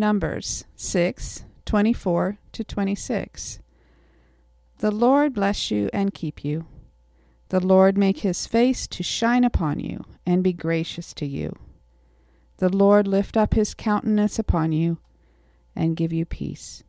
Numbers 6 24 to 26. The Lord bless you and keep you. The Lord make his face to shine upon you and be gracious to you. The Lord lift up his countenance upon you and give you peace.